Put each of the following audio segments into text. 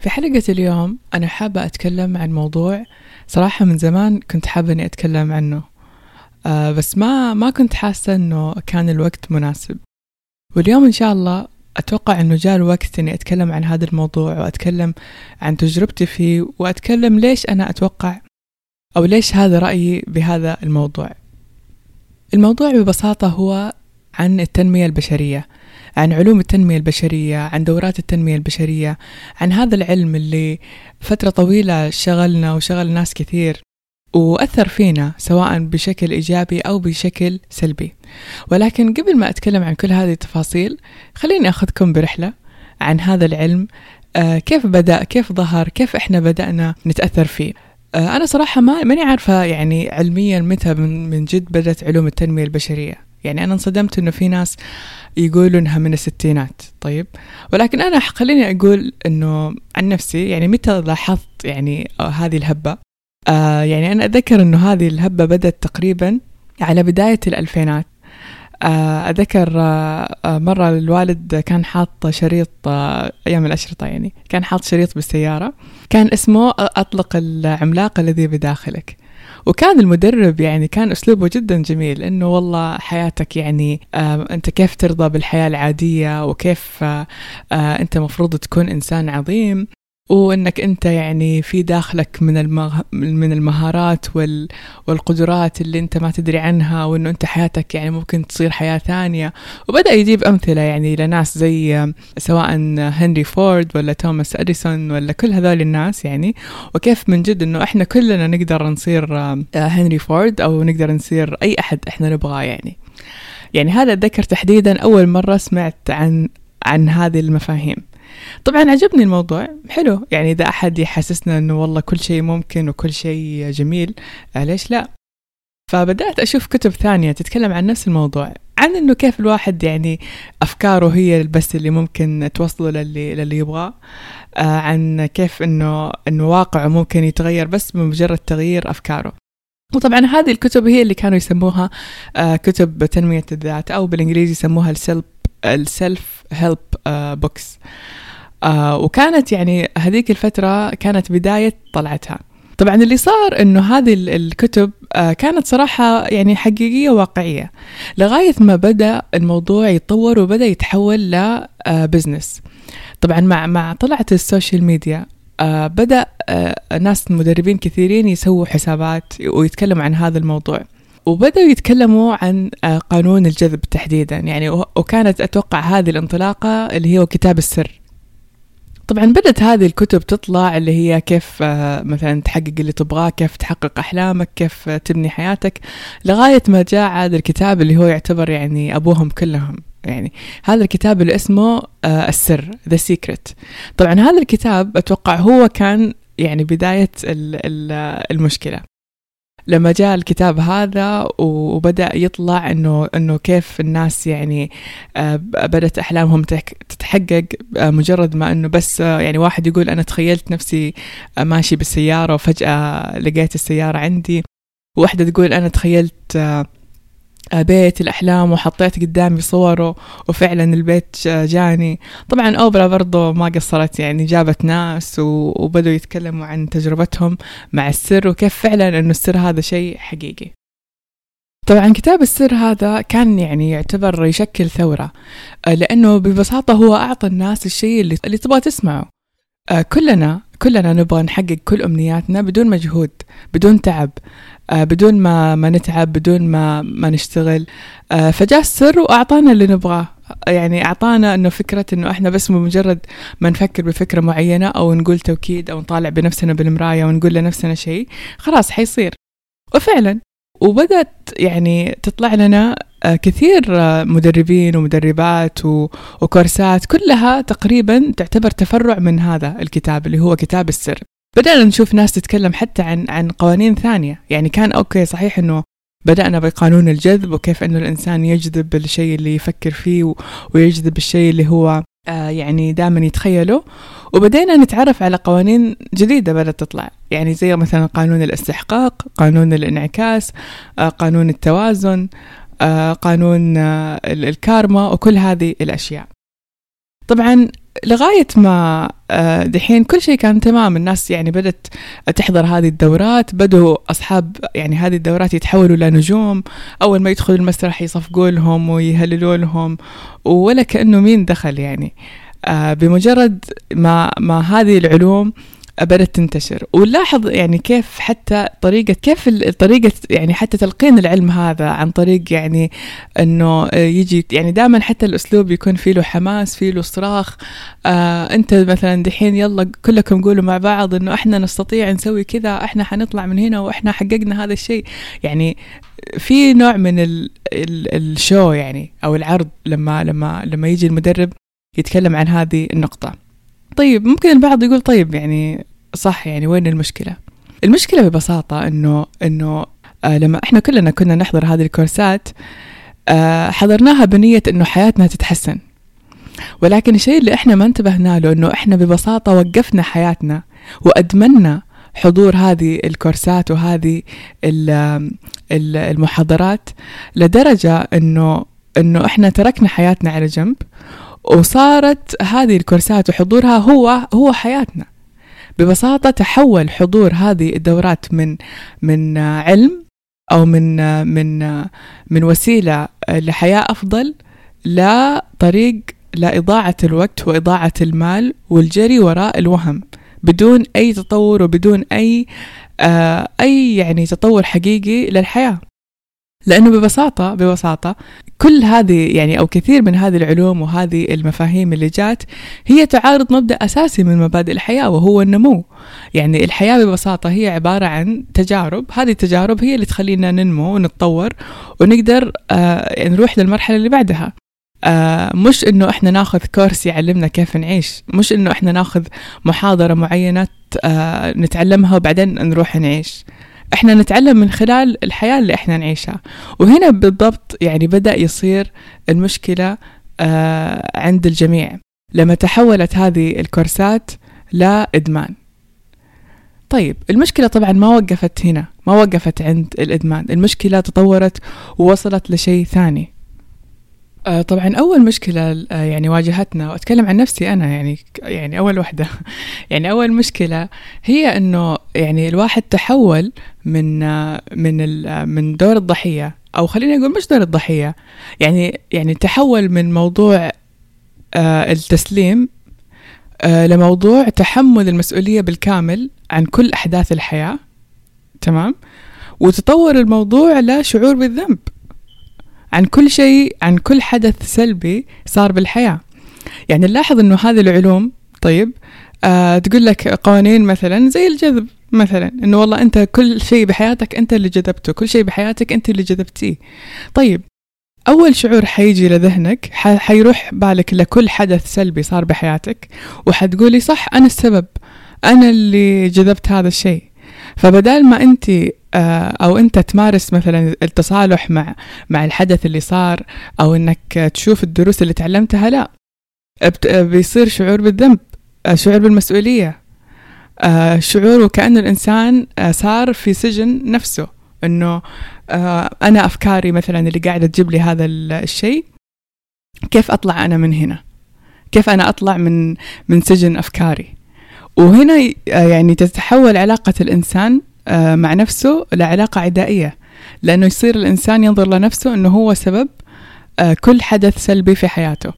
في حلقة اليوم أنا حابة أتكلم عن موضوع صراحة من زمان كنت حابة إني أتكلم عنه. آه بس ما ما كنت حاسة إنه كان الوقت مناسب. واليوم إن شاء الله أتوقع أنه جاء الوقت أني أتكلم عن هذا الموضوع وأتكلم عن تجربتي فيه وأتكلم ليش أنا أتوقع أو ليش هذا رأيي بهذا الموضوع. الموضوع ببساطة هو عن التنمية البشرية عن علوم التنمية البشرية عن دورات التنمية البشرية عن هذا العلم اللي فترة طويلة شغلنا وشغل ناس كثير وأثر فينا سواء بشكل إيجابي أو بشكل سلبي. ولكن قبل ما أتكلم عن كل هذه التفاصيل خليني أخذكم برحلة عن هذا العلم آه كيف بدأ كيف ظهر كيف إحنا بدأنا نتأثر فيه. آه أنا صراحة ما ماني عارفة يعني علميا متى من, من جد بدأت علوم التنمية البشرية. يعني أنا انصدمت إنه في ناس يقولوا إنها من الستينات. طيب ولكن أنا خليني أقول إنه عن نفسي يعني متى لاحظت يعني هذه الهبة؟ آه يعني أنا أتذكر إنه هذه الهبة بدأت تقريبا على بداية الألفينات. آه أذكر آه مرة الوالد كان حاط شريط آه أيام الأشرطة يعني كان حاط شريط بالسيارة. كان اسمه أطلق العملاق الذي بداخلك. وكان المدرب يعني كان أسلوبه جدا جميل إنه والله حياتك يعني أنت كيف ترضى بالحياة العادية وكيف آه آه أنت مفروض تكون إنسان عظيم. وإنك أنت يعني في داخلك من المغ... من المهارات وال... والقدرات اللي أنت ما تدري عنها وإنه أنت حياتك يعني ممكن تصير حياة ثانية. وبدأ يجيب أمثلة يعني لناس زي سواء هنري فورد ولا توماس أديسون ولا كل هذول الناس يعني. وكيف من جد إنه إحنا كلنا نقدر نصير هنري فورد أو نقدر نصير أي أحد إحنا نبغاه يعني. يعني هذا أتذكر تحديدا أول مرة سمعت عن عن هذه المفاهيم. طبعا عجبني الموضوع. حلو. يعني إذا أحد يحسسنا أنه والله كل شيء ممكن وكل شيء جميل ليش لا؟ فبدأت أشوف كتب ثانية تتكلم عن نفس الموضوع عن أنه كيف الواحد يعني أفكاره هي بس اللي ممكن توصله للي, للي يبغاه آه عن كيف أنه أنه واقعه ممكن يتغير بس بمجرد تغيير أفكاره. وطبعا هذه الكتب هي اللي كانوا يسموها آه كتب تنمية الذات أو بالإنجليزي يسموها ال self ال self help books آه وكانت يعني هذيك الفترة كانت بداية طلعتها. طبعا اللي صار إنه هذه الكتب آه كانت صراحة يعني حقيقية واقعية لغاية ما بدأ الموضوع يتطور وبدأ يتحول ل business طبعا مع مع طلعت ال social media آه بدأ آه ناس مدربين كثيرين يسووا حسابات ويتكلموا عن هذا الموضوع. وبدأوا يتكلموا عن قانون الجذب تحديدا. يعني وكانت أتوقع هذه الانطلاقة اللي هو كتاب السر. طبعا بدأت هذه الكتب تطلع اللي هي كيف مثلا تحقق اللي تبغاه كيف تحقق أحلامك كيف تبني حياتك لغاية ما جاء هذا الكتاب اللي هو يعتبر يعني أبوهم كلهم. يعني هذا الكتاب اللي اسمه السر The Secret. طبعا هذا الكتاب أتوقع هو كان يعني بداية المشكلة. لما جاء الكتاب هذا وبدأ يطلع إنه إنه كيف الناس يعني بدأت أحلامهم تتحقق مجرد ما إنه بس يعني واحد يقول أنا تخيلت نفسي ماشي بالسيارة وفجأة لقيت السيارة عندي. واحدة تقول أنا تخيلت بيت الأحلام وحطيت قدامي صوره وفعلا البيت جاني. طبعا أوبرا برضو ما قصرت يعني جابت ناس وبدوا يتكلموا عن تجربتهم مع السر وكيف فعلا أنه السر هذا شيء حقيقي. طبعا كتاب السر هذا كان يعني يعتبر يشكل ثورة لأنه ببساطة هو أعطى الناس الشيء اللي, اللي تبغى تسمعه. كلنا كلنا نبغى نحقق كل أمنياتنا بدون مجهود بدون تعب بدون ما ما نتعب بدون ما ما نشتغل. فجاء السر وأعطانا اللي نبغاه. يعني أعطانا إنه فكرة إنه إحنا بس بمجرد ما نفكر بفكرة معينة أو نقول توكيد أو نطالع بنفسنا بالمراية ونقول لنفسنا شيء خلاص حيصير. وفعلا وبدأت يعني تطلع لنا آه، كثير آه، مدربين ومدربات وكورسات كلها تقريبا تعتبر تفرع من هذا الكتاب اللي هو كتاب السر. بدأنا نشوف ناس تتكلم حتى عن عن قوانين ثانية. يعني كان أوكي صحيح أنه بدأنا بقانون الجذب وكيف أنه الإنسان يجذب الشيء اللي يفكر فيه ويجذب الشيء اللي هو آه، يعني دائما يتخيله. وبدينا نتعرف على قوانين جديدة بدأت تطلع. يعني زي مثلا قانون الاستحقاق قانون الانعكاس آه، قانون التوازن آه، قانون الكارما وكل هذه الأشياء. طبعا لغاية ما آه، دحين كل شيء كان تمام. الناس يعني بدأت تحضر هذه الدورات. بدوا أصحاب يعني هذه الدورات يتحولوا لنجوم أول ما يدخلوا المسرح يصفقوا لهم ويهللوا لهم. ولا كأنه مين دخل يعني. آه، بمجرد ما ما هذه العلوم بدأت تنتشر. ونلاحظ يعني كيف حتى طريقة كيف طريقة يعني حتى تلقين العلم هذا عن طريق يعني إنه يجي يعني دائما حتى الأسلوب يكون فيه له حماس فيه له صراخ. آه أنت مثلا دحين يلا كلكم قولوا مع بعض إنه إحنا نستطيع نسوي كذا إحنا حنطلع من هنا وإحنا حققنا هذا الشيء. يعني في نوع من ال ال الشو يعني أو العرض لما لما لما يجي المدرب يتكلم عن هذه النقطة. طيب ممكن البعض يقول طيب يعني صح يعني وين المشكلة؟ المشكلة ببساطة إنه إنه آه لما إحنا كلنا كنا نحضر هذه الكورسات آه حضرناها بنية إنه حياتنا تتحسن. ولكن الشيء اللي إحنا ما انتبهنا له إنه إحنا ببساطة وقفنا حياتنا وادمنا حضور هذه الكورسات وهذه المحاضرات لدرجة إنه إنه إحنا تركنا حياتنا على جنب وصارت هذه الكورسات وحضورها هو هو حياتنا. ببساطة تحول حضور هذه الدورات من من علم أو من من من وسيلة لحياة أفضل لطريق لإضاعة الوقت وإضاعة المال والجري وراء الوهم بدون أي تطور وبدون أي آه أي يعني تطور حقيقي للحياة. لأنه ببساطة ببساطة كل هذه يعني أو كثير من هذه العلوم وهذه المفاهيم اللي جات هي تعارض مبدأ أساسي من مبادئ الحياة وهو النمو. يعني الحياة ببساطة هي عبارة عن تجارب هذه التجارب هي اللي تخلينا ننمو ونتطور ونقدر آه نروح للمرحلة اللي بعدها. آه مش إنه إحنا ناخذ كورس يعلمنا كيف نعيش مش إنه إحنا ناخذ محاضرة معينة آه نتعلمها وبعدين نروح نعيش. إحنا نتعلم من خلال الحياة اللي إحنا نعيشها. وهنا بالضبط يعني بدأ يصير المشكلة آه عند الجميع. لما تحولت هذه الكورسات لإدمان. طيب المشكلة طبعا ما وقفت هنا ما وقفت عند الإدمان. المشكلة تطورت ووصلت لشيء ثاني. طبعا أول مشكلة آه، يعني واجهتنا وأتكلم عن نفسي أنا يعني يعني أول وحدة. يعني أول مشكلة هي إنه يعني الواحد تحول من آه، من من دور الضحية أو خليني أقول مش دور الضحية يعني يعني تحول من موضوع التسليم لموضوع تحمل المسؤولية بالكامل عن كل أحداث الحياة. تمام؟ وتطور الموضوع لشعور بالذنب. عن كل شيء عن كل حدث سلبي صار بالحياة. يعني نلاحظ أنه هذه العلوم طيب آه تقول لك قوانين مثلا زي الجذب مثلا إنه والله أنت كل شيء بحياتك أنت اللي جذبته كل شيء بحياتك أنت اللي جذبتيه. طيب أول شعور حيجي لذهنك حيروح بالك لكل حدث سلبي صار بحياتك وحتقولي صح أنا السبب أنا اللي جذبت هذا الشيء. فبدال ما آه، أو أنت تمارس مثلا التصالح مع مع الحدث اللي صار أو إنك تشوف الدروس اللي تعلمتها لا. بيصير شعور بالذنب آه، شعور بالمسؤولية آه، شعور وكأن الإنسان صار في سجن نفسه إنه أنا أفكاري مثلا اللي قاعدة تجيب لي هذا الشيء كيف أطلع أنا من هنا؟ كيف أنا أطلع من من سجن أفكاري؟ وهنا يعني تتحول علاقة الإنسان آه، مع نفسه لعلاقة عدائية. لأنه يصير الإنسان ينظر لنفسه أنه هو سبب آه، كل حدث سلبي في حياته.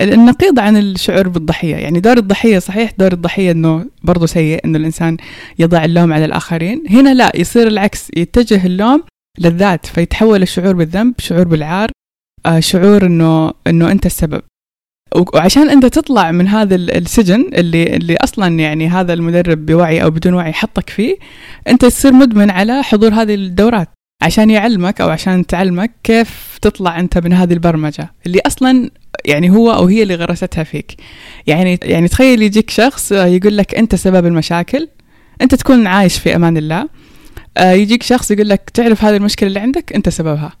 النقيض عن الشعور بالضحية. يعني دور الضحية صحيح دور الضحية أنه برضو سيء أنه الإنسان يضع اللوم على الآخرين. هنا لا يصير العكس. يتجه اللوم للذات فيتحول الشعور بالذنب شعور بالعار آه، شعور أنه أنه أنت السبب. وعشان انت تطلع من هذا السجن اللي اللي أصلا يعني هذا المدرب بوعي أو بدون وعي حطك فيه انت تصير مدمن على حضور هذه الدورات عشان يعلمك أو عشان تعلمك كيف تطلع أنت من هذه البرمجة اللي أصلا يعني هو أو هي اللي غرستها فيك. يعني يعني تخيل يجيك شخص يقول لك أنت سبب المشاكل أنت تكون عايش في أمان الله آه، يجيك شخص يقول لك تعرف هذه المشكلة اللي عندك أنت سببها.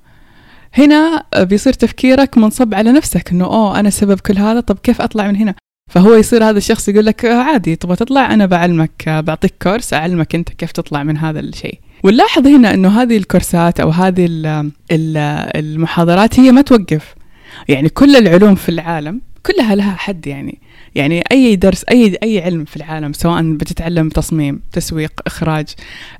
هنا بيصير تفكيرك منصب على نفسك إنه أوه أنا سبب كل هذا طب كيف أطلع من هنا؟ فهو يصير هذا الشخص يقول لك آه، عادي تبغى تطلع أنا بعلمك آه، بعطيك كورس أعلمك أنت كيف تطلع من هذا الشيء. ونلاحظ هنا إنه هذه الكورسات أو هذه المحاضرات هي ما توقف. يعني كل العلوم في العالم كلها لها حد يعني. يعني أي درس أي أي علم في العالم سواء بتتعلم تصميم تسويق إخراج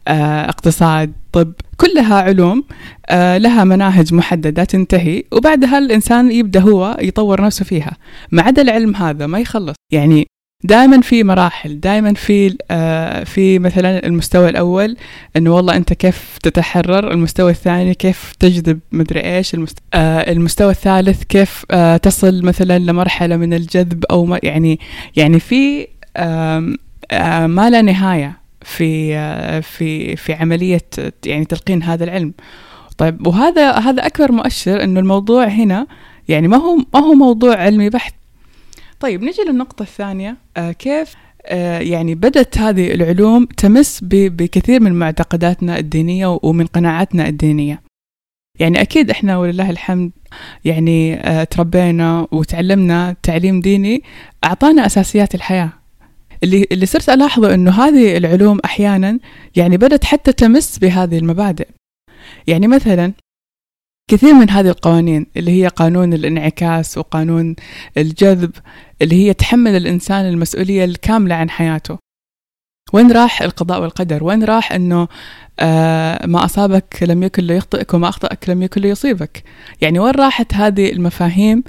آه، اقتصاد طب كلها علوم آه، لها مناهج محددة تنتهي وبعدها الإنسان يبدأ هو يطور نفسه فيها. ما عدا العلم هذا ما يخلص. يعني دائما في مراحل دائما في آه في مثلا المستوى الأول إنه والله أنت كيف تتحرر المستوى الثاني كيف تجذب مدري إيش المست... آه المستوى الثالث كيف آه تصل مثلا لمرحلة من الجذب أو ما يعني يعني في ما لا نهاية في آه في في عملية يعني تلقين هذا العلم. طيب وهذا هذا أكبر مؤشر إنه الموضوع هنا يعني ما هو ما هو موضوع علمي بحت طيب نجي للنقطة الثانية. آه كيف آه يعني بدأت هذه العلوم تمس بكثير من معتقداتنا الدينية ومن قناعاتنا الدينية؟ يعني أكيد إحنا ولله الحمد يعني آه تربينا وتعلمنا تعليم ديني أعطانا أساسيات الحياة. اللي اللي صرت ألاحظه إنه هذه العلوم أحيانا يعني بدأت حتى تمس بهذه المبادئ. يعني مثلا كثير من هذه القوانين اللي هي قانون الانعكاس وقانون الجذب اللي هي تحمل الإنسان المسؤولية الكاملة عن حياته. وين راح القضاء والقدر؟ وين راح أنه آه ما أصابك لم يكن ليخطئك وما أخطأك لم يكن ليصيبك؟ يعني وين راحت هذه المفاهيم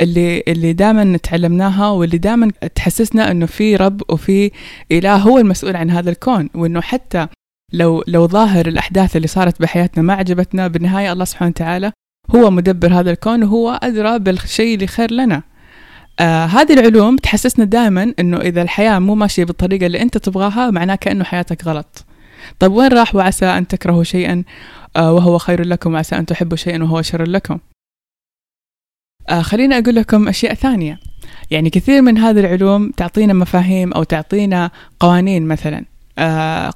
اللي اللي دائما تعلمناها واللي دائما تحسسنا إنه في رب وفي إله هو المسؤول عن هذا الكون وإنه حتى لو لو ظاهر الأحداث اللي صارت بحياتنا ما عجبتنا بالنهاية الله سبحانه وتعالى هو مدبر هذا الكون وهو أدرى بالشيء اللي خير لنا. آه هذه العلوم تحسسنا دائما إنه إذا الحياة مو ماشية بالطريقة اللي أنت تبغاها معناه كأنه حياتك غلط. طيب وين راح؟ وعسى أن تكرهوا شيئا آه وهو خير لكم وعسى أن تحبوا شيئا وهو شر لكم. آه خليني أقول لكم أشياء ثانية. يعني كثير من هذه العلوم تعطينا مفاهيم أو تعطينا قوانين مثلا.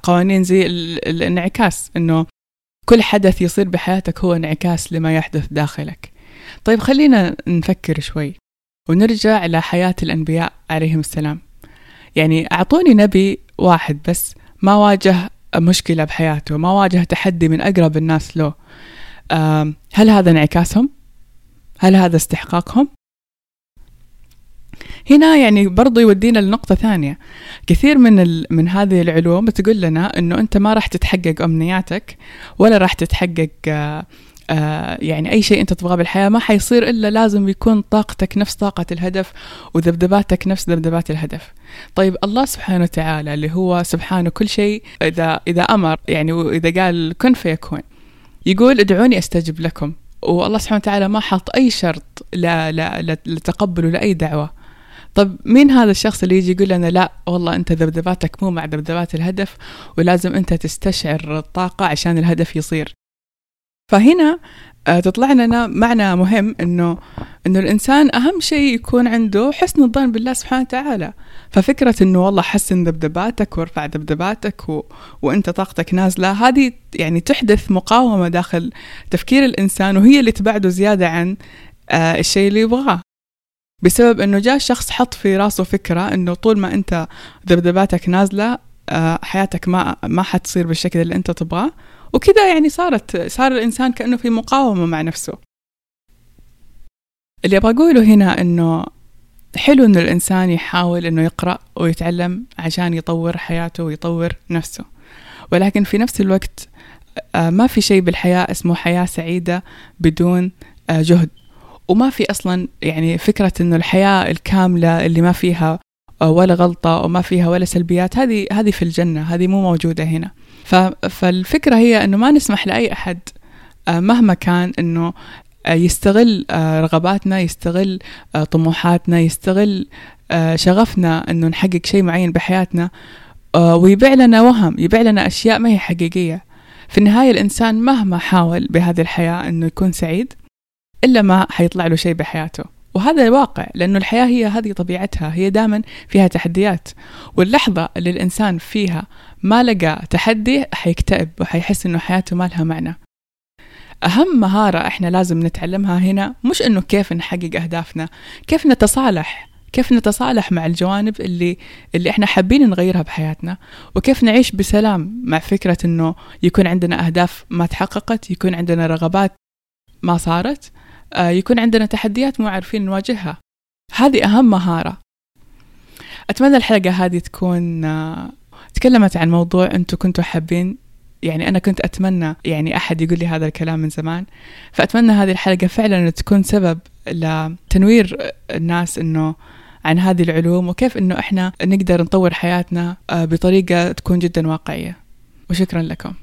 قوانين زي الانعكاس إنه كل حدث يصير بحياتك هو انعكاس لما يحدث داخلك طيب خلينا نفكر شوي ونرجع إلى حياة الأنبياء عليهم السلام يعني أعطوني نبي واحد بس ما واجه مشكلة بحياته ما واجه تحدي من أقرب الناس له هل هذا انعكاسهم؟ هل هذا استحقاقهم؟ هنا يعني برضو يودينا لنقطة ثانية. كثير من ال... من هذه العلوم بتقول لنا إنه أنت ما راح تتحقق أمنياتك ولا راح تتحقق آه آه يعني أي شيء أنت تبغاه بالحياة. ما حيصير إلا لازم يكون طاقتك نفس طاقة الهدف وذبذباتك نفس ذبذبات الهدف. طيب الله سبحانه وتعالى اللي هو سبحانه كل شيء إذا إذا أمر يعني وإذا قال كن فيكون يقول ادعوني أستجب لكم. والله سبحانه وتعالى ما حط أي شرط لا لا لتقبله لأي دعوة. طب مين هذا الشخص اللي يجي يقول لنا لا والله أنت ذبذباتك مو مع ذبذبات الهدف ولازم أنت تستشعر الطاقة عشان الهدف يصير. فهنا آه، تطلع لنا معنى مهم إنه إنه الإنسان أهم شيء يكون عنده حسن الظن بالله سبحانه وتعالى. ففكرة إنه والله حسن ذبذباتك وارفع ذبذباتك و... وأنت طاقتك نازلة هذه يعني تحدث مقاومة داخل تفكير الإنسان وهي اللي تبعده زيادة عن آه الشيء اللي يبغاه. بسبب إنه جاء شخص حط في راسه فكرة إنه طول ما أنت ذبذباتك نازلة آه حياتك ما ما حتصير بالشكل اللي أنت تبغاه. وكذا يعني صارت صار الإنسان كأنه في مقاومة مع نفسه. اللي أبغى أقوله هنا إنه حلو إنه الإنسان يحاول إنه يقرأ ويتعلم عشان يطور حياته ويطور نفسه. ولكن في نفس الوقت آه، ما في شيء بالحياة اسمه حياة سعيدة بدون آه، جهد. وما في أصلا يعني فكرة إنه الحياة الكاملة اللي ما فيها آه، ولا غلطة وما فيها ولا سلبيات هذه هذه في الجنة هذه مو موجودة هنا. فالفكرة هي أنه ما نسمح لأي أحد آه، مهما كان أنه آه، يستغل رغباتنا يستغل طموحاتنا يستغل شغفنا أنه نحقق شيء معين بحياتنا ويبيع لنا وهم يبيع لنا أشياء ما هي حقيقية. في النهاية الإنسان مهما حاول بهذه الحياة أنه يكون سعيد إلا ما حيطلع له شيء بحياته. وهذا واقع لأنه الحياة هي هذه طبيعتها هي دائما فيها تحديات. واللحظة اللي الإنسان فيها ما لقى تحدي حيكتئب وحيحس إنه حياته ما لها معنى. أهم مهارة إحنا لازم نتعلمها هنا مش إنه كيف نحقق أهدافنا كيف نتصالح كيف نتصالح مع الجوانب اللي اللي إحنا حابين نغيرها بحياتنا وكيف نعيش بسلام مع فكرة إنه يكون عندنا أهداف ما تحققت يكون عندنا رغبات ما صارت. يكون عندنا تحديات مو عارفين نواجهها. هذه أهم مهارة. أتمنى الحلقة هذه تكون آه، تكلمت عن موضوع أنتم كنتوا حابين. يعني أنا كنت أتمنى يعني أحد يقول لي هذا الكلام من زمان. فأتمنى هذه الحلقة فعلا تكون سبب لتنوير الناس أنه عن هذه العلوم وكيف أنه إحنا نقدر نطور حياتنا آه، بطريقة تكون جدا واقعية. وشكرا لكم.